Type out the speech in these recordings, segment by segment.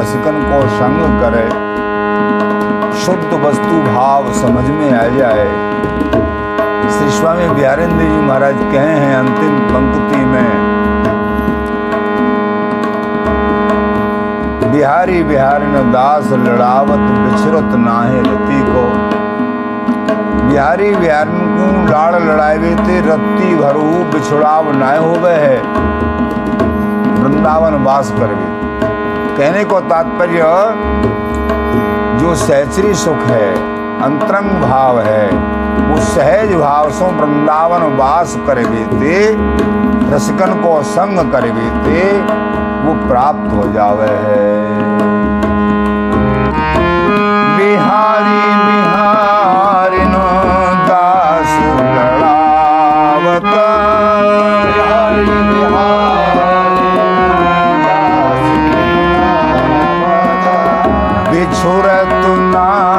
रसिकन को संग करे। शुद्ध वस्तु भाव समझ में आ जाए। श्री स्वामी बिहारेंद्र जी महाराज कहे हैं अंतिम पंक्ति में, बिहारी बिहार न दास लड़ावत बिछरत नाहे रति को। बिहारी बिहार लाड़ लड़ावे ते रत्ती भरू बिछुड़ाव नाय होवे है। वृंदावन वास करवे। कहने को तात्पर्य, जो सहचरी सुख है, अंतरंग भाव है, वो सहज भाव से वृंदावन वास कर बीते, रसिकन को संग कर बीते, वो प्राप्त हो जावे है। बिहारी बिहारी। बिछुरत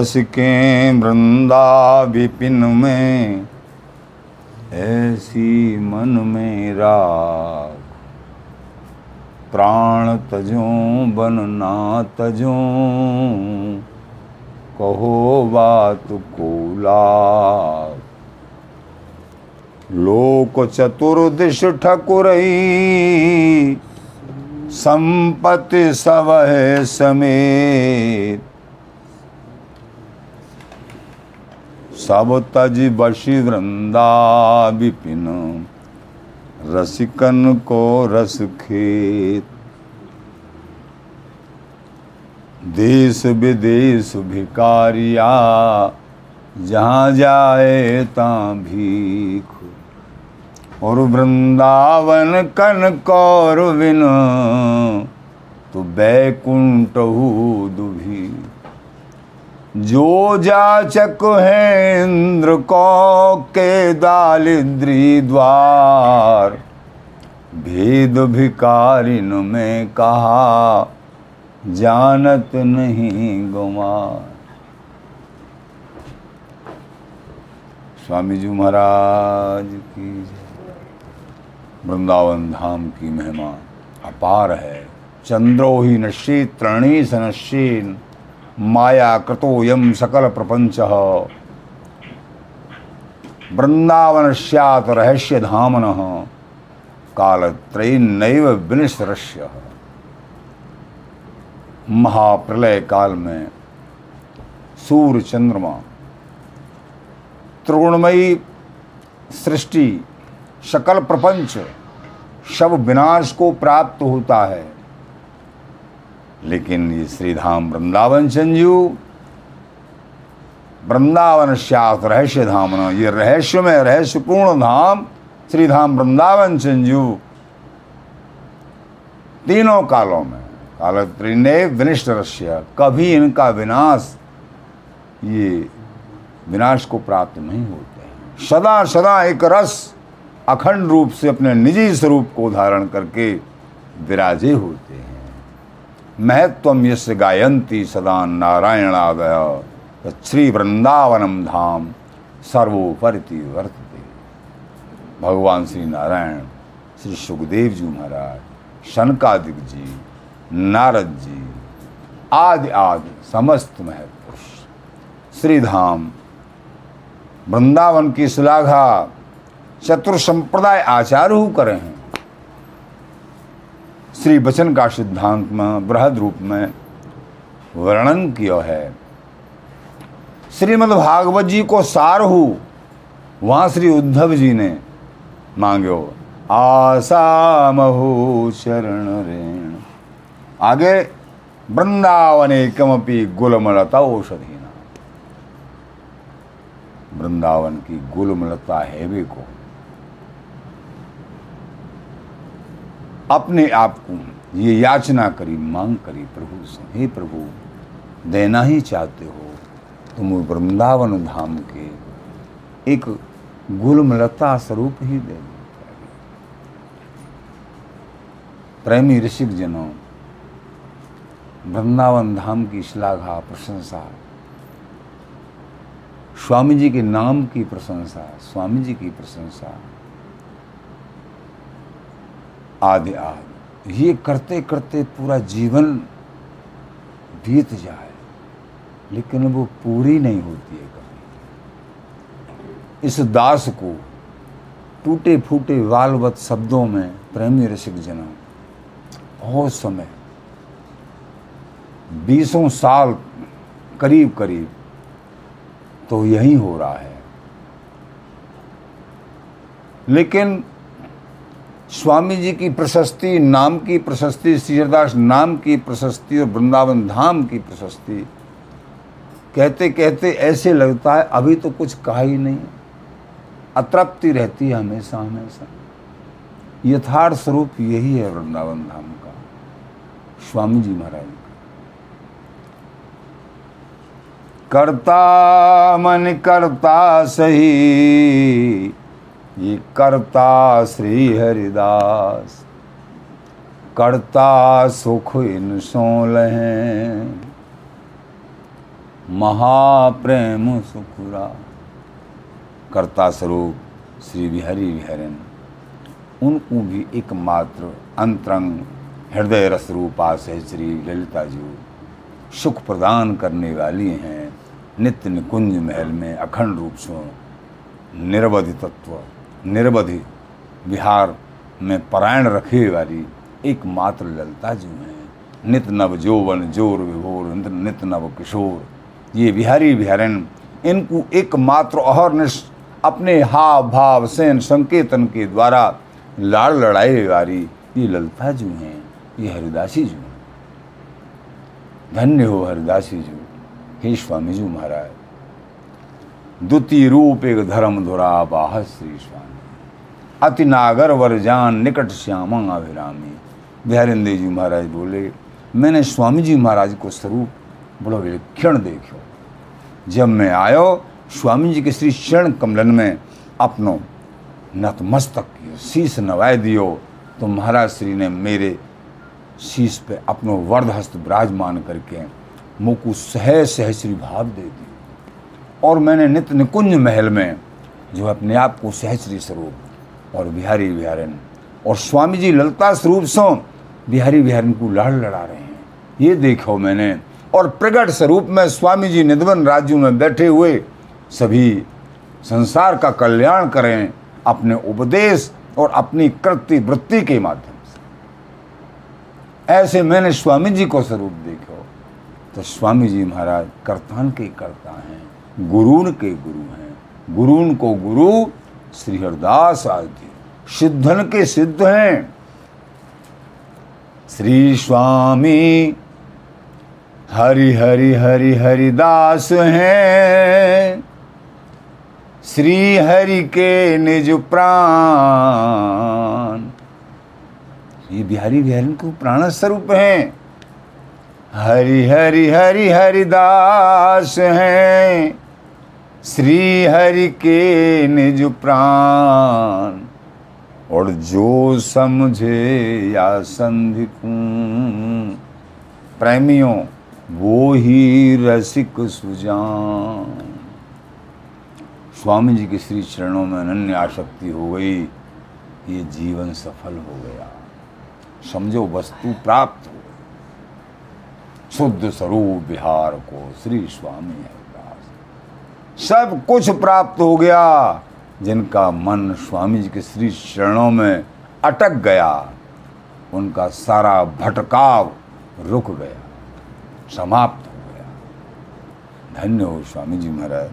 बस के वृंदा विपिन में, ऐसी मन में राग प्राण तजो, बन ना तजो। कहो बात को लाग लोक चतुर्दिश ठकुरई, संपत्ति सब समेत। सब तज बशी वृंदा विपिन, रसिकन को रस खेत। देश विदेश भिकारिया, जहाँ जाए ता भीख। और वृंदावन कन कौर बिन तो बैकुंठ हो दुभी जो जाचक है इंद्र को के दालिद्री द्वार, भेद भिकारिन में कहा, जानत नहीं गुमार। स्वामी जी महाराज की वृंदावन धाम की महिमा अपार है। चंद्रो ही नश्ये त्रणी सनश्येन माया कृतो यम सकल प्रपंच वृंदावन स्यात रहस्य धामन कालत्रयीनैव विनिसरस्य। महाप्रलय काल में सूर्य चंद्रमा त्रिगुणमयी सृष्टि सकल प्रपंच शव विनाश को प्राप्त होता है। लेकिन ये श्रीधाम वृंदावन संजू वृंदावन श्यात रहस्य धाम ये रहस्य में रहस्यपूर्ण धाम, श्रीधाम वृंदावन संजू तीनों कालों में काल त्रिने विनिष्ट रस्य, कभी इनका विनाश, ये विनाश को प्राप्त नहीं होते हैं। सदा सदा एक रस, अखंड रूप से अपने निजी स्वरूप को धारण करके विराजे होते हैं। महत्व यश गायंती सदा नारायणादय श्री वृंदावनम धाम सर्वोपरिति वर्तते। भगवान श्री नारायण, श्री सुखदेव जी महाराज शनकादिक जी नारद जी, आदि आदि समस्त महत्पुरुष। श्रीधाम वृंदावन की श्लाघा चतुर संप्रदाय आचार्य करे हैं। श्री वचन का सिद्धांत में, बृहद रूप में वर्णन किया है। श्रीमद् भागवत जी को सार हो, वहाँ श्री उद्धव जी ने मांगो। आशा महो शरण रेण। आगे, वृंदावने कमपि गुलमलता औषधि वृंदावन की गुलमलता है वे को। अपने आप को ये याचना करी, मांग करी, प्रभु से, हे प्रभु, देना ही चाहते हो तुम वृंदावन धाम के एक गुलमलता स्वरूप ही दे प्रेमी ऋषिक जनों वृंदावन धाम की श्लाघा, प्रशंसा, स्वामी जी के नाम की प्रशंसा, स्वामी जी की प्रशंसा आदि आदि। ये करते करते पूरा जीवन बीत जाए, लेकिन वो पूरी नहीं होती है कभी। इस दास को टूटे फूटे वालवत शब्दों में प्रेमी रसिक जना, बहुत समय, बीसों साल करीब करीब तो यही हो रहा है। लेकिन स्वामी जी की प्रशस्ति, नाम की प्रशस्ति श्रीहरदास नाम की प्रशस्ति और वृंदावन धाम की प्रशस्ति। कहते कहते ऐसे लगता है, अभी तो कुछ कहा ही नहीं। अतृप्ति रहती है हमेशा हमेशा। यथार्थ स्वरूप यही है वृंदावन धाम का। स्वामी जी महाराज का। करता मन करता सही ये करता श्री हरिदास करता सुख इन सोल महाप्रेम सुखुरा। कर्ता स्वरूप श्री बिहरी विहरन। उनको भी एकमात्र अंतरंग हृदय रस रूपा से श्री ललिता जी सुख प्रदान करने वाली हैं। नित्य निकुंज महल में अखंड रूप से निरवधि तत्व निरवधि बिहार में परायण रखे वाली एकमात्र ललता जो है। नित नव जोवन, ज़ोर विभोर, नित नव किशोर। ये बिहारी बिहारन इनको एकमात्र और अपने हाव भाव सेन संकेतन के द्वारा लाड़ लड़ाई वाली ये ललता जो हैं, ये हरिदासी जो धन्य हो हरिदासी जो। हे स्वामी जी महाराज। द्वितीय रूप एक धर्म धुरा बाह श्री स्वामी। अति नागर वर जान निकट श्यामा अभिरामी। बिहारिंदे जी महाराज बोले, मैंने स्वामी जी महाराज को स्वरूप बड़ो विलक्षण देखो। जब मैं आयो, स्वामी जी के श्री चरण कमलन में अपनो नतमस्तक कियो शीश नवाए दियो तो महाराज श्री ने मेरे शीश पे अपनो वर्धहस्त विराजमान करके मुँह सह सहज श्री भाव दे दियो। और मैंने नित्य निकुंज महल में जो अपने आप को सहश्री स्वरूप और बिहारी बिहारन और स्वामी जी ललता स्वरूप सो बिहारी बिहारन को लड़ लड़ा रहे हैं। ये देखो मैंने और प्रगट स्वरूप में स्वामी जी निधवन राज्यों में बैठे हुए सभी संसार का कल्याण करें अपने उपदेश और अपनी कृति वृत्ति के माध्यम से। ऐसे मैंने स्वामी जी को स्वरूप देखो तो स्वामी जी महाराज कर्तान के कर्ता हैं। गुरुन के गुरु हैं। गुरुन को गुरु श्री हरदास आदि। सिद्धन के सिद्ध हैं। श्री स्वामी हरि हरि हरि हरिदास हैं। श्री हरि के निज प्राण। ये बिहारी बिहारी को प्राण स्वरूप हैं। हरि हरि हरि हरिदास हैं। श्री हरि के निज प्राण। और जो समझे या संधि प्रेमियों, वो ही रसिक सुजान। स्वामी जी के श्री चरणों में अनन्य आशक्ति हो गई। ये जीवन सफल हो गया। समझो वस्तु प्राप्त हो शुद्ध स्वरूप बिहार को श्री स्वामी हरिदास। सब कुछ प्राप्त हो गया, जिनका मन स्वामी जी के श्री चरणों में अटक गया, उनका सारा भटकाव रुक गया, समाप्त हो गया। धन्य हो स्वामी जी महाराज।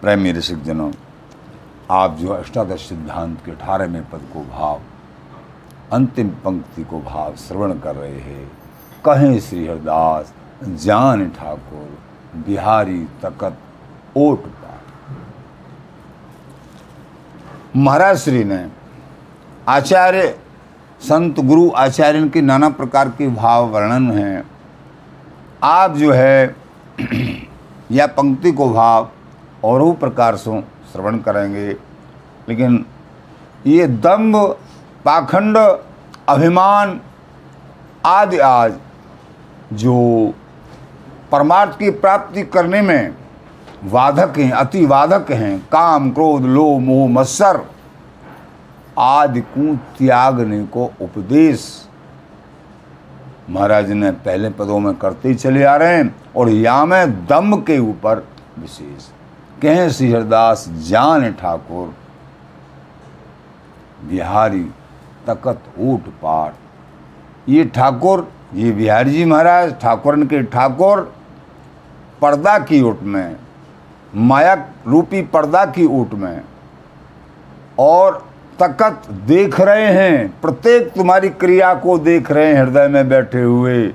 प्रेमी ऋषिक जनों आप जो अष्टादश सिद्धांत के अठारहवें पद को भाव, अंतिम पंक्ति को भाव श्रवण कर रहे हैं कहें श्री हरदास, जान ठाकुर, बिहारी तकत ओट महाराज श्री ने आचार्य, संत गुरु आचार्य के नाना प्रकार के भाव वर्णन हैं। आप जो है, या पंक्ति को भाव और प्रकार से श्रवण करेंगे। लेकिन ये दम्भ, पाखंड, अभिमान आदि आज जो परमार्थ की प्राप्ति करने में वाधक हैं, अति वाधक हैं, काम, क्रोध, लोभ, मोह, मत्सर, आदि को त्यागने को उपदेश। महाराज ने पहले पदों में करते ही चले आ रहे हैं और या में दम के ऊपर विशेष। कहें श्री हरदास जान ठाकुर, बिहारी, तकत, ऊट पाठ ये ठाकुर, ये बिहारी जी महाराज ठाकुरन के ठाकुर, पर्दा की ओट में, माया रूपी पर्दा की ओट में, और तकत देख रहे हैं, प्रत्येक तुम्हारी क्रिया को देख रहे हैं, हृदय में बैठे हुए,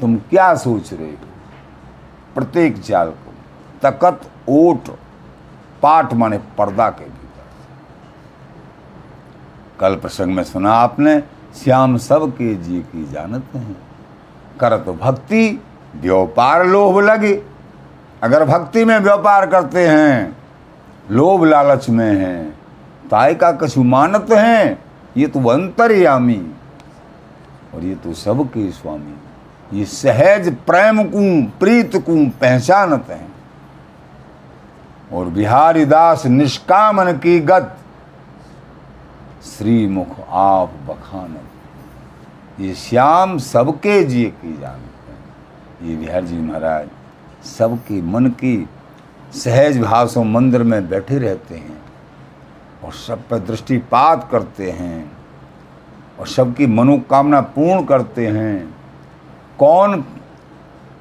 तुम क्या सोच रहे हो? प्रत्येक चाल को तकत ओट पाठ माने पर्दा के भीतर। कल प्रसंग में सुना आपने श्याम सब के जी की जानते हैं। करत भक्ति, व्यापार लोभ लगे। अगर भक्ति में व्यापार करते हैं, लोभ लालच में हैं ताय का कछु मानत हैं, ये तो अंतर्यामी। और ये तो सबके स्वामी। ये सहज प्रेम को, प्रीत को पहचानत हैं। और बिहारी दास निष्कामन की गत श्री मुख आप बखानत ये श्याम सबके जी की जानते ये बिहार जी महाराज, सबके मन की सहज से मंदिर में बैठे रहते हैं और सब पर दृष्टिपात करते हैं और सबकी मनोकामना पूर्ण करते हैं। कौन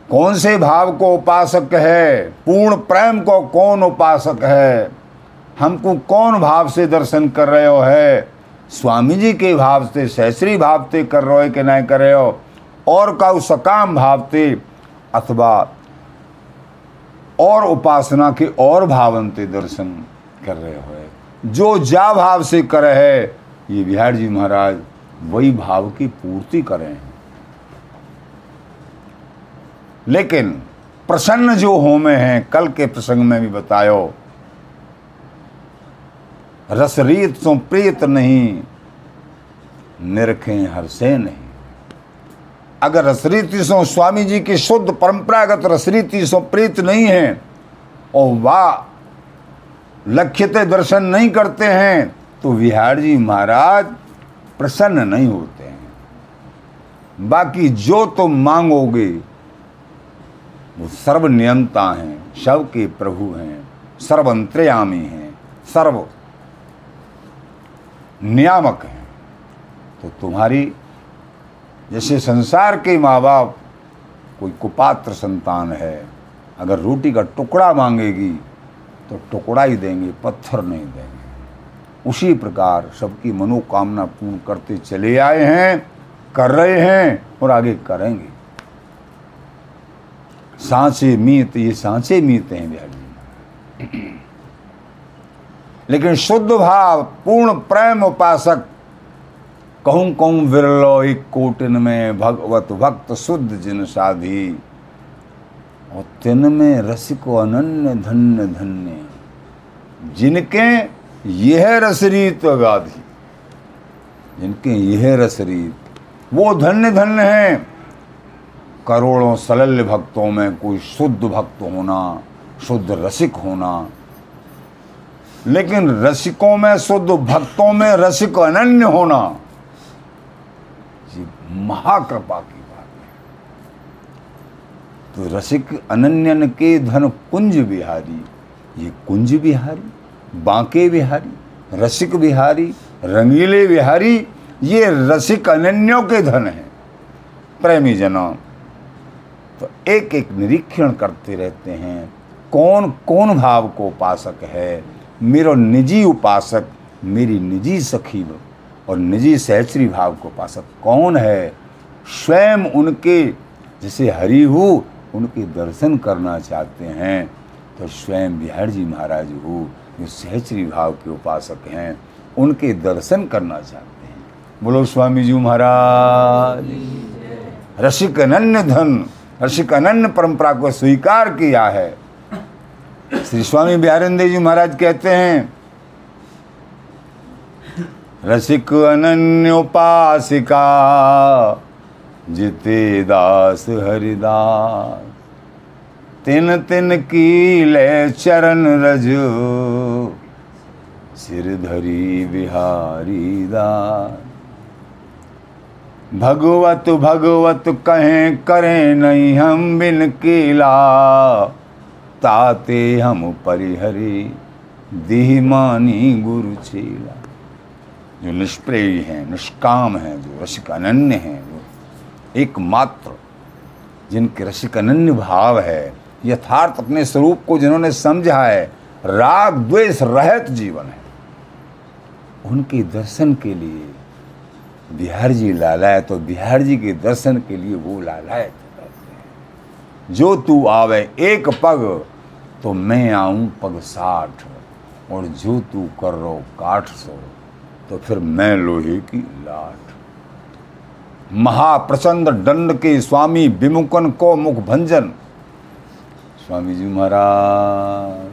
कौन से भाव को उपासक है? पूर्ण प्रेम को कौन उपासक है? हमको कौन भाव से दर्शन कर रहे हो है? स्वामी जी के भाव से सहसरी भाव से कर रहे हो कि नहीं कर रहे हो? और का सकाम भाव से, अथवा और उपासना के और भावनते दर्शन कर रहे हो जो जा भाव से करे है, ये बिहार जी महाराज, वही भाव की पूर्ति करें हैं। लेकिन प्रसन्न जो होमे हैं, कल के प्रसंग में भी बतायो रसरीत सो प्रीत नहीं, निरखें हर्षे नहीं। अगर रसरीति सो स्वामी जी की शुद्ध परंपरागत रसरीति सो प्रीत नहीं है और वाह लक्ष्यते दर्शन नहीं करते हैं तो विहार जी महाराज प्रसन्न नहीं होते हैं। बाकी जो तुम मांगोगे, वो सर्व नियंता हैं, शव के प्रभु हैं, सर्वंत्रयामी हैं, सर्व नियामक हैं। तो तुम्हारी, जैसे संसार के माँ बाप कोई कुपात्र संतान है, अगर रोटी का टुकड़ा मांगेगी तो टुकड़ा ही देंगे, पत्थर नहीं देंगे। उसी प्रकार सबकी मनोकामना पूर्ण करते चले आए हैं, कर रहे हैं और आगे करेंगे। सांचे मीत, ये सांचे मीत हैं बिहारी लेकिन शुद्ध भाव, पूर्ण प्रेम उपासक, कहूँ कहूँ विरलो एक कोटिन में भगवत भक्त शुद्ध जिन साधी, और तिन में रसिको अनन्य धन्य धन्य, जिनके यह रसरीत गाधी जिनके यह रसरीत, वो धन्य धन्य हैं। करोड़ों सलल्य भक्तों में कोई शुद्ध भक्त होना, शुद्ध रसिक होना लेकिन रसिकों में, शुद्ध भक्तों में रसिक अनन्य होना, ये महाकृपा की बात है। तो रसिक अनन्यन के धन कुंज बिहारी, ये कुंज बिहारी, बांके बिहारी, रसिक बिहारी, रंगीले बिहारी, ये रसिक अनन्यों के धन हैं। प्रेमी जनों तो एक एक निरीक्षण करते रहते हैं कौन कौन भाव को उपासक है मेरा निजी उपासक मेरी निजी सखी और निजी सहचरी भाव को उपासक कौन है? स्वयं उनके जैसे हरि हो, उनके दर्शन करना चाहते हैं। तो स्वयं बिहार जी महाराज हो, जो सहस्री भाव के उपासक हैं, उनके दर्शन करना चाहते हैं। बोलो स्वामी जी महाराज। रसिक अनन्य धन, रसिक अनन्य परंपरा को स्वीकार किया है। श्री स्वामी बिहारेंद्र जी महाराज कहते हैं, रसिक अनन्य उपासिका जिते दास हरिदास, तिन तिन की ले चरण रज, सिर धरी बिहारी दास। भगवत भगवत कहें करें नहीं हम बिन केला ताते हम परिहरी दिहमानी गुरु चेला। जो निष्प्रेय हैं, निष्काम हैं, जो रसिक अनन्य हैं जो एकमात्र जिनके रसिक अनन्य भाव है, यथार्थ अपने स्वरूप को जिन्होंने समझा है, राग, द्वेष रहित जीवन है। उनके दर्शन के लिए बिहार जी लालायत तो बिहार जी के दर्शन के लिए वो लालायत जो तू आवे एक पग तो मैं आऊँ पग साठ। और जो तू कर रो काठ सो तो फिर मैं लोहे की लाठ। महाप्रचंड दंड के स्वामी विमुकन को मुख भंजन। स्वामी जी महाराज,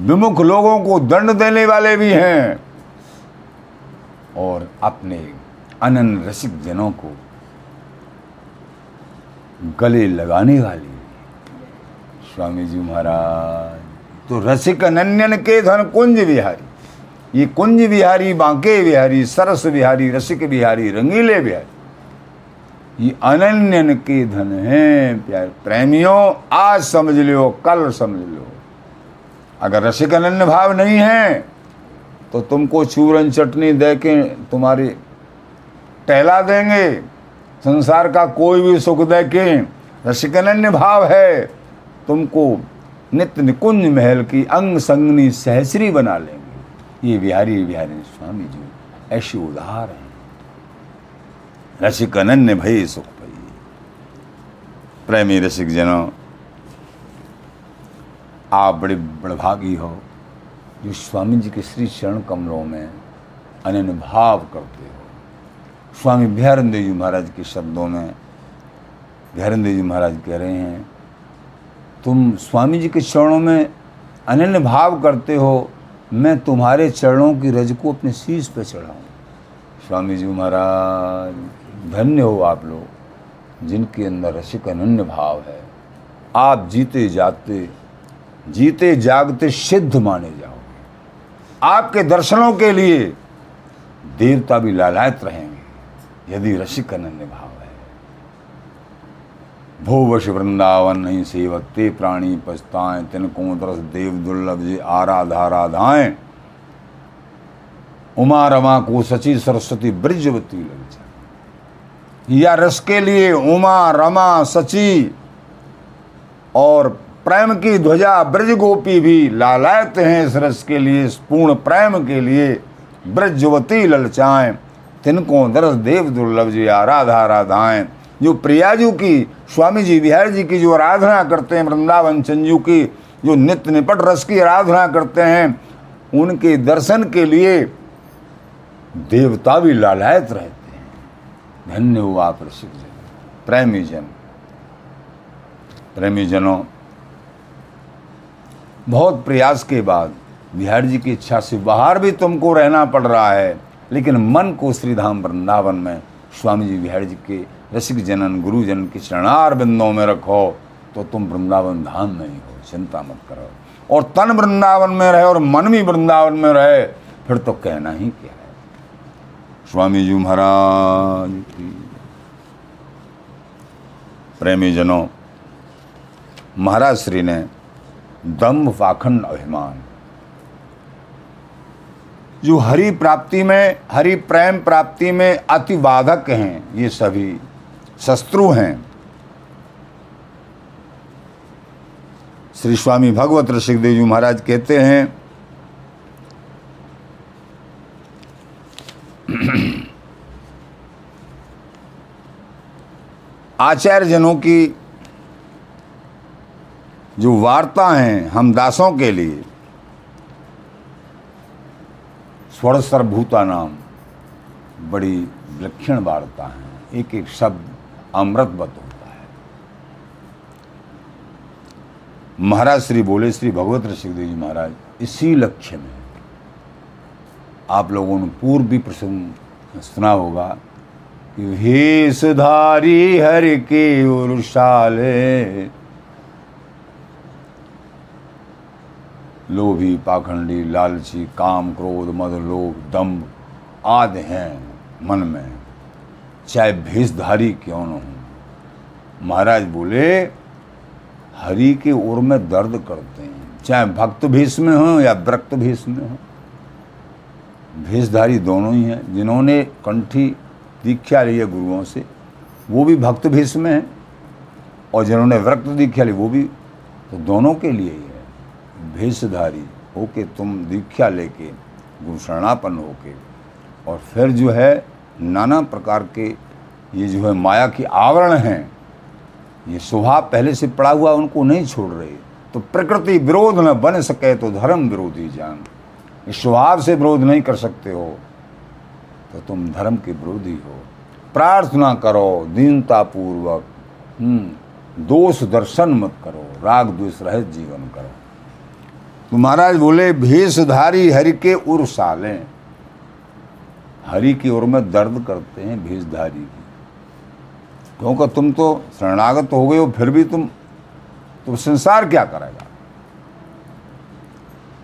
विमुख लोगों को दंड देने वाले भी हैं। और अपने अनन रसिक जनों को गले लगाने वाली। स्वामी जी महाराज तो रसिक अनन्यन के धन कुंज बिहारी, ये कुंज बिहारी, बांके बिहारी, सरस बिहारी, रसिक बिहारी, रंगीले बिहारी, ये अनन्यन के धन हैं, प्यार प्रेमियों, आज समझ लो, कल समझ लो। अगर रसिक अनन्य भाव नहीं है तो तुमको चूरन चटनी दे के तुम्हारी टहला देंगे। संसार का कोई भी सुख दे के रसिक अनन्य भाव है, तुमको नित्य निकुंज महल की अंग संगनी सहसरी बना लेंगे। ये बिहारी बिहारी स्वामी जी, ऐसे उदार हैं। रसिक अनन्य भय सुख भई। प्रेमी रसिक जनों आप बड़े बड़भागी हो, जो स्वामी जी के श्री चरण कमलों में अनन्य भाव करते हो। स्वामी बिहारंदेव जी महाराज के शब्दों में बिहारंदेव जी महाराज कह रहे हैं, तुम स्वामी जी के चरणों में अनन्य भाव करते हो, मैं तुम्हारे चरणों की रज को अपने शीश पर चढ़ाऊँ। स्वामी जी महाराज, धन्य हो आप लोग, जिनके अंदर रसिक अनन्य भाव है। आप जीते जाते, जीते जागते सिद्ध माने जाओगे। आपके दर्शनों के लिए देवता भी लालायत रहेंगे। यदि रसिक अनन्य भाव है, भूवश वृंदावन नहीं सेवकते, प्राणी पछताएँ तिनको दरस देव दुर्लभ जे आराधा राधाएँ उमा रमा को सची सरस्वती ब्रजवती लग या रस के लिए उमा रमा सची, और प्रेम की ध्वजा ब्रज गोपी भी लालायत हैं इस रस के लिए पूर्ण प्रेम के लिए ब्रजवती ललचाएँ। तिनको दरस देव दुर्लभ जी, आराधा राधाएँ। जो प्रियाजू की, स्वामी जी, बिहार जी की जो आराधना करते हैं, वृंदावन चंजू की, जो नित्य निपट रस की आराधना करते हैं, उनके दर्शन के लिए देवता भी लालायत रहते हैं। धन्य हुआ प्रसिद्ध प्रेमी जन। प्रेमी जनों बहुत प्रयास के बाद बिहार जी की इच्छा से बाहर भी तुमको रहना पड़ रहा है। लेकिन मन को श्रीधाम वृंदावन में स्वामी जी बिहार जी के रसिक जनन गुरु गुरुजन के चरणार बिंदों में रखो तो तुम वृंदावन धाम में ही चिंता मत करो। और तन वृंदावन में रहे और मन भी वृंदावन में रहे, फिर तो कहना ही क्या है। स्वामी जी महाराज प्रेमी जनों, महाराज श्री ने दम्भ पाखंड अभिमान जो हरि प्राप्ति में, हरि प्रेम प्राप्ति में अति बाधक हैं, ये सभी शत्रु हैं। श्री स्वामी भगवत ऋषिकदेव जी महाराज कहते हैं आचार्य जनों की जो वार्ता हैं हम दासों के लिए स्वर सर्वभूता नाम बड़ी विलक्षण वार्ता है। एक एक शब्द अमृतवत होता है। महाराज श्री बोले, श्री भगवत ऋषिदेव जी महाराज, इसी लक्ष्य में आप लोगों ने पूर्व भी प्रसंग सुना होगा कि भेषधारी हर के उर्शाले लोभी, पाखंडी, लालची, काम, क्रोध, मद, लोभ, दम्भ आदि हैं मन में। चाहे भेषधारी क्यों न हो। महाराज बोले, हरि के ओर में दर्द करते हैं। चाहे भक्त भेष में हो या व्रक्त भेष में हो। भेषधारी दोनों ही हैं। जिन्होंने कंठी दीक्षा ली है गुरुओं से, वो भी भक्त भेष में हैं। और जिन्होंने व्रक्त दीक्षा ली, वो भी तो दोनों के लिए ही। भेषधारी होके तुम दीक्षा लेके गुरुशरणापन होके और फिर जो है नाना प्रकार के ये जो है माया के आवरण हैं ये स्वभाव पहले से पड़ा हुआ उनको नहीं छोड़ रहे। तो प्रकृति विरोध न बन सके तो धर्म विरोधी जान। इस स्वभाव से विरोध नहीं कर सकते हो तो तुम धर्म के विरोधी हो। प्रार्थना करो दीनता पूर्वक हम्म, दोष दर्शन मत करो राग द्वेष रहित जीवन करो। तो महाराज बोले भेषधारी हरि के उर सालें। हरि की ओर में दर्द करते हैं भेषधारी की क्योंकि तुम तो शरणागत हो गए हो, फिर भी तुम तो संसार क्या करेगा?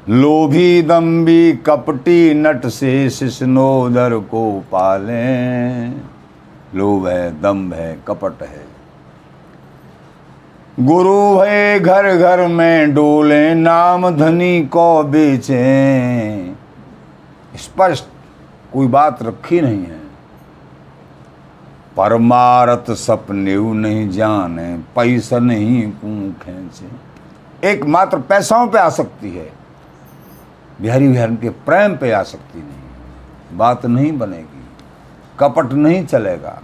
लोभी दम्बी कपटी नट से शिष्णोदर को पालें। लोभ है, दम्भ है, कपट है गुरु है घर घर में डोले, नाम धनी को बेचे। स्पष्ट, कोई बात रखी नहीं है। परमारत सपने नहीं जाने, पैसा नहीं कू खेचे। एकमात्र पैसों पे आ सकती है। बिहारी बिहार के प्रेम पे आ सकती नहीं। बात नहीं बनेगी, कपट नहीं चलेगा।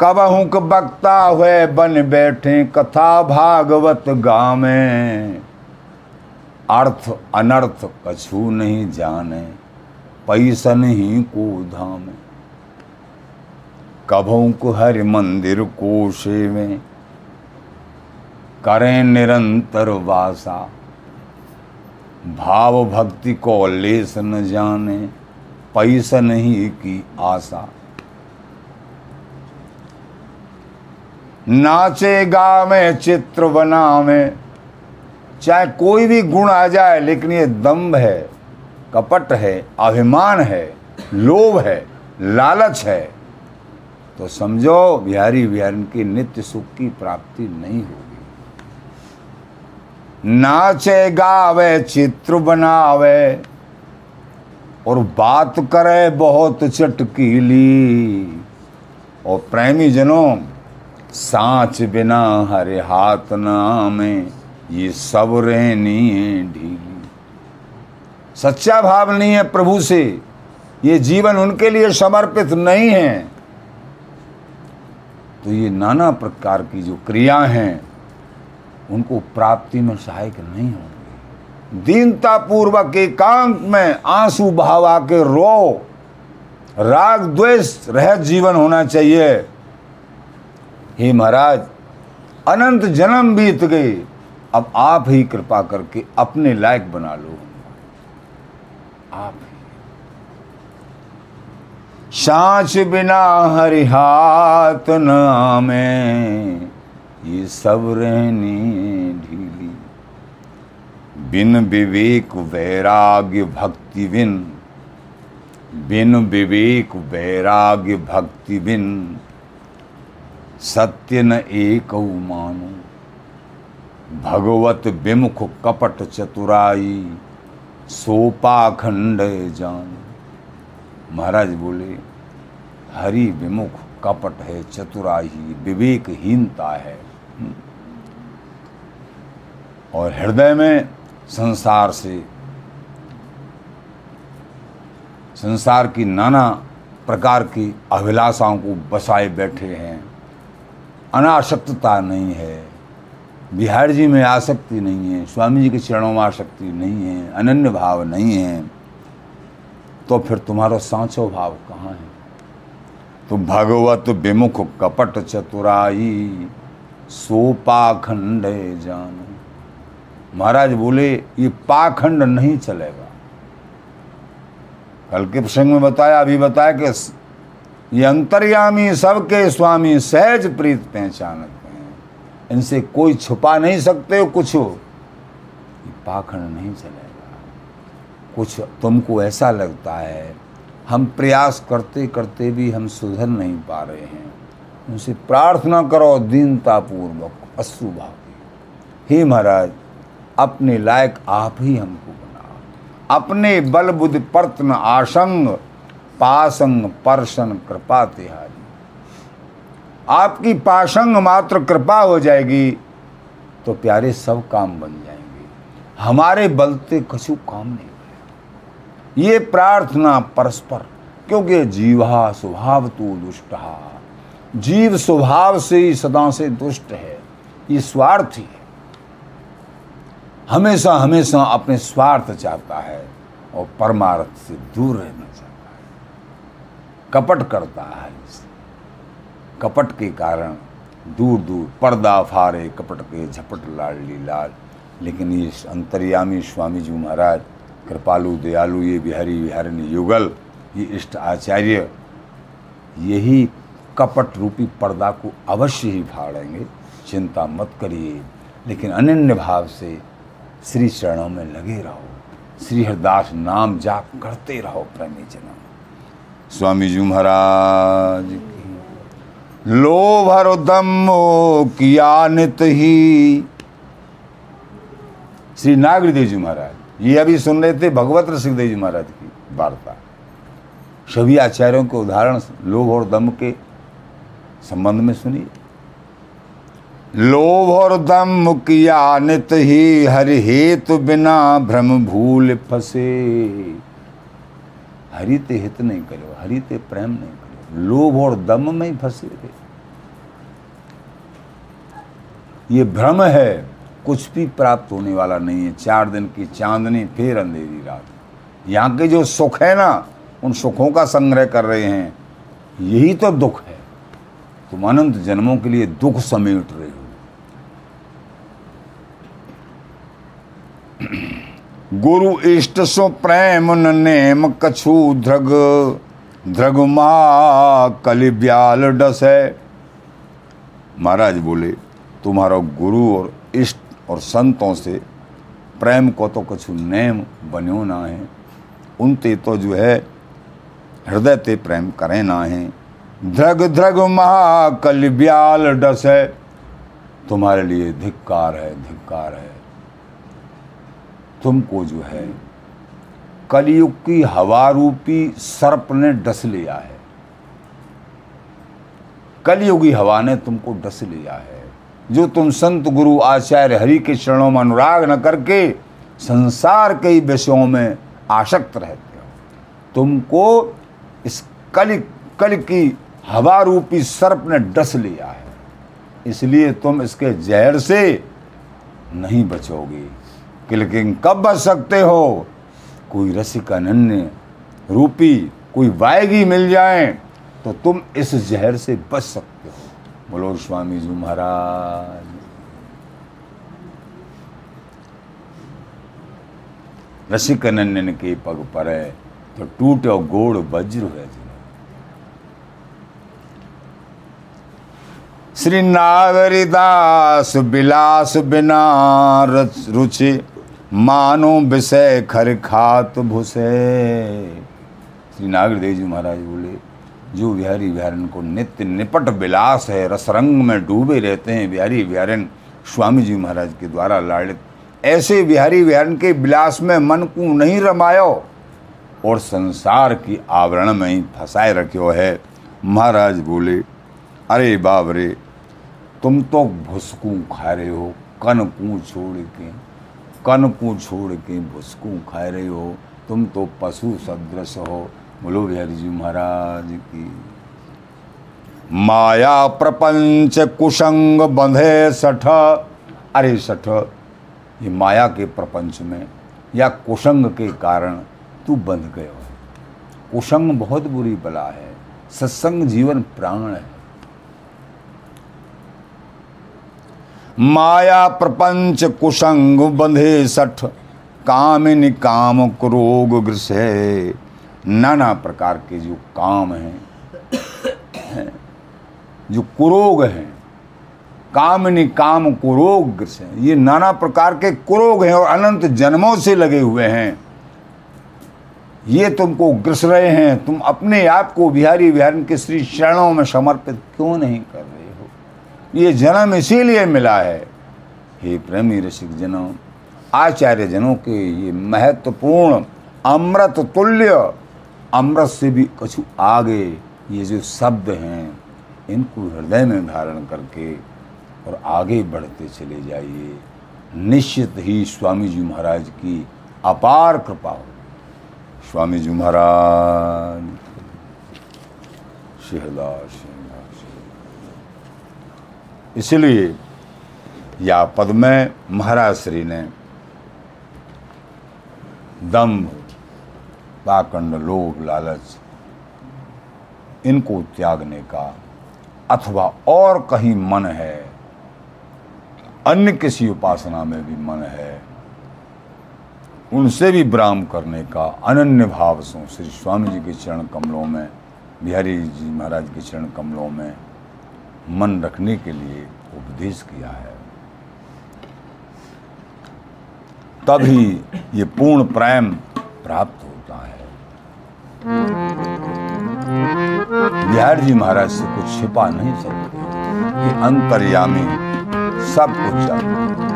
कब हूँ बकता हुए बन बैठे कथा भागवत गामे अर्थ अनर्थ कछु नहीं जाने, पैसन ही को धाम कभों को हर मंदिर कोशे में, करें निरंतर वासा। भाव भक्ति को लेस न जाने, पैसन ही की आशा। नाचे में चित्र बना में चाहे कोई भी गुण आ जाए, लेकिन ये दम्भ है, कपट है, अभिमान है, लोभ है, लालच है। तो समझो, बिहारी बिहारी की नित्य सुख की प्राप्ति नहीं होगी। नाचे गावे चित्र बनावे, और बात करे बहुत चटकीली। और प्रेमी जनों सांच बिना हरे हाथ नामे, ये सब रहनी है ढीली। सच्चा भाव नहीं है प्रभु से, ये जीवन उनके लिए समर्पित नहीं है। तो ये नाना प्रकार की जो क्रिया हैं, उनको प्राप्ति में सहायक नहीं होंगे। दीनता पूर्वक एकांत में आँसू बहावा के रो। राग द्वेष रहित जीवन होना चाहिए। हे महाराज, अनंत जन्म बीत गए, अब आप ही कृपा करके अपने लायक बना लो। आप सांच बिना हरिहात नामे ये सब रहनी ढीली। बिन विवेक वैराग्य भक्ति बिन बिन विवेक वैराग्य भक्ति बिन सत्य न एक मानो। भगवत विमुख कपट चतुराई, सोपाखंड जान। महाराज बोले, हरि विमुख कपट है चतुराई, विवेकहीनता है। और हृदय में संसार से, संसार की नाना प्रकार की अभिलाषाओं को बसाए बैठे हैं। अनासक्तता नहीं है। बिहार जी में आसक्ति नहीं है, स्वामी जी के चरणों में आसक्ति नहीं है, अनन्य भाव नहीं है। तो फिर तुम्हारा सांचो भाव कहाँ है? तो भगवत विमुख कपट चतुराई, सोपाखंड जान। महाराज बोले, ये पाखंड नहीं चलेगा। कल के प्रसंग में बताया, अभी बताया कि ये अंतर्यामी सबके स्वामी सहज प्रीत पहचानते हैं। इनसे कोई छुपा नहीं सकते हो कुछ। ये पाखंड नहीं चलेगा। कुछ तुमको ऐसा लगता है, हम प्रयास करते करते भी हम सुधर नहीं पा रहे हैं। उनसे प्रार्थना करो दीनता पूर्वक अश्रुभाव। हे महाराज, अपने लायक आप ही हमको बना अपने बल बुद्धि पर्तन आसंग पासंग परसन कृपा तिहारी। आपकी पासंग मात्र कृपा हो जाएगी तो प्यारे सब काम बन जाएँगे। हमारे बलते कछु काम नहीं ये प्रार्थना परस्पर, क्योंकि जीवा स्वभाव तो दुष्ट जीव स्वभाव से ही सदा से दुष्ट है, ये स्वार्थी है। हमेशा हमेशा अपने स्वार्थ चाहता है और परमार्थ से दूर रहना। कपट करता है। कपट के कारण दूर दूर पर्दा फारे कपट के झपट लाडली लाल। लेकिन ये अंतर्यामी स्वामी जी महाराज, कृपालु, दयालु, ये बिहारी, बिहारिणी युगल, ये इष्ट आचार्य, यही कपट रूपी पर्दा को अवश्य ही फाड़ेंगे। चिंता मत करिए। लेकिन अनन्य भाव से श्री चरणों में लगे रहो। श्री हरदास नाम जाप करते रहो, प्रेमी जना। स्वामी जी महाराज की। लोभ हर दम किया नित ही। श्री नागरीदेव जी महाराज, ये अभी सुन रहे थे भगवत ऋषिदेव जी महाराज की वार्ता। सभी आचार्यों के उदाहरण लोभ और दम के संबंध में सुनिए। लोभ और दम किया नित ही, हरि हेतु बिना भ्रम भूल फसे। हरि ते हित नहीं करो हरि ते प्रेम नहीं करो, लोभ और दम में ही फंसे थे ये भ्रम है, कुछ भी प्राप्त होने वाला नहीं है। चार दिन की चांदनी, फिर अंधेरी रात। यहाँ के जो सुख है ना, उन सुखों का संग्रह कर रहे हैं, यही तो दुख है। तुम अनंत जन्मों के लिए दुख समेट रहे हो गुरु इष्ट सो प्रेम नेम कछु ध्रग ध्रग मा कलि ब्याल डस। है महाराज बोले, तुम्हारा गुरु और इष्ट और संतों से प्रेम को तो कछु नेम बनो ना है। उनते तो जो है, हृदय ते प्रेम करें ना है। ध्रग ध्रग महाकल ब्याल डस। है तुम्हारे लिए धिक्कार है धिक्कार है। तुमको जो है, कलयुग की हवा रूपी सर्प ने डस लिया है। कलयुगी हवा ने तुमको डस लिया है। जो तुम संत गुरु आचार्य हरि के चरणों में अनुराग न करके संसार के विषयों में आसक्त रहते हो, तुमको इस कल कल की हवा रूपी सर्प ने डस लिया है। इसलिए तुम इसके जहर से नहीं बचोगे। लेकिन कब बच सकते हो? कोई रसिक अनन्य रूपी, कोई वायगी मिल जाए तो तुम इस जहर से बच सकते हो। बोलो, स्वामी जी महाराज। रसिक अनन्य के पग पर है तो टूट और गोड़ वज्र है श्री नागरिदास बिलास बिना रुचि मानो विषय खर खात भूसे। श्री नागरदेव जी महाराज बोले, जो बिहारी बिहारन को नित्य निपट विलास है, रसरंग में डूबे रहते हैं बिहारी बिहारन, स्वामी जी महाराज के द्वारा लाड़ित ऐसे बिहारी बिहारन के विलास में मन को नहीं रमायो। और संसार की आवरण में ही फंसाए रखो है। महाराज बोले, अरे बाबरे तुम तो भुसकू खा रहे हो कन को छोड़ के कन को छोड़ के भुसकू खा रहे हो? तुम तो पशु सदृश हो। बोलो बिहारी जी महाराज की। माया प्रपंच कुशंग बंधे सठ। अरे सठ, ये माया के प्रपंच में या कुशंग के कारण तू बंध गए हो। कुशंग बहुत बुरी बला है। सत्संग जीवन प्राण है। माया प्रपंच कुशंग बंधे सठ, कामिन काम क्रोग ग्रसे। नाना प्रकार के जो काम हैं, जो कुरोग हैं, कामनि काम कुरोग ग्रसे। ये नाना प्रकार के कुरोग हैं और अनंत जन्मों से लगे हुए हैं। ये तुमको ग्रस रहे हैं, तुम अपने आप को बिहारी बिहारी के श्री चरणों में समर्पित क्यों नहीं कर रहे? ये जन्म इसीलिए मिला है। हे प्रेमी रसिक जनों आचार्य जनों के ये महत्वपूर्ण अमृत तुल्य, अमृत से भी कछु आगे ये जो शब्द हैं, इनको हृदय में धारण करके और आगे बढ़ते चले जाइए। निश्चित ही स्वामी जी महाराज की अपार कृपा हो। स्वामी जी महाराज शिहदास इसलिए या पद में महाराज श्री ने दम्भ पाखंड, लोभ, लालच, इनको त्यागने का अथवा और कहीं मन है, अन्य किसी उपासना में भी मन है, उनसे भी ब्राह्म करने का अनन्य भाव से श्री स्वामी जी के चरण कमलों में, बिहारी जी महाराज के चरण कमलों में मन रखने के लिए उपदेश किया है। तभी ये पूर्ण प्रेम प्राप्त होता है। बिहार जी महाराज से कुछ छिपा नहीं सकते। ये अंतर्यामी सब कुछ जानते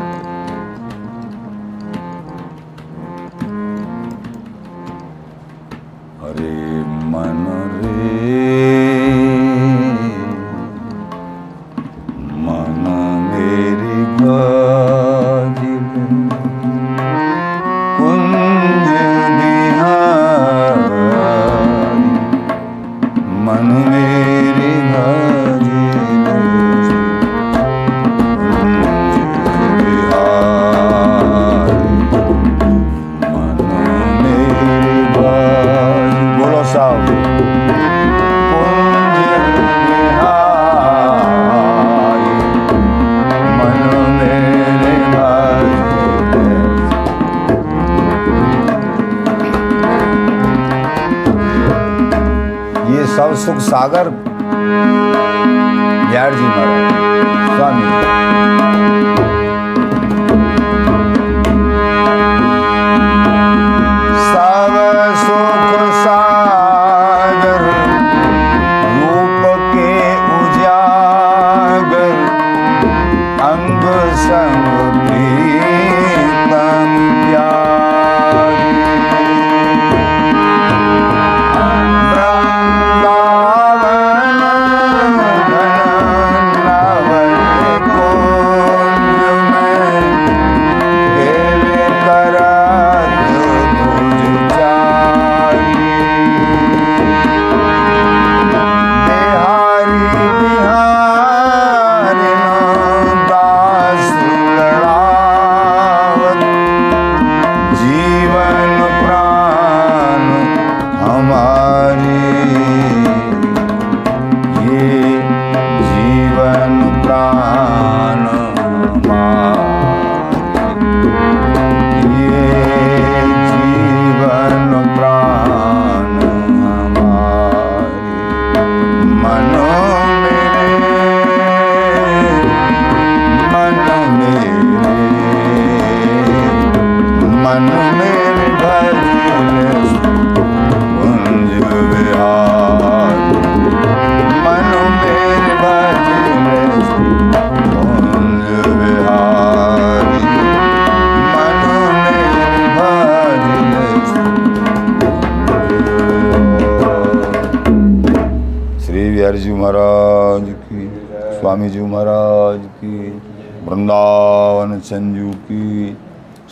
सुख सागर। जी महाराज। स्वामी।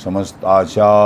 की समस्त आचार्य वृंदन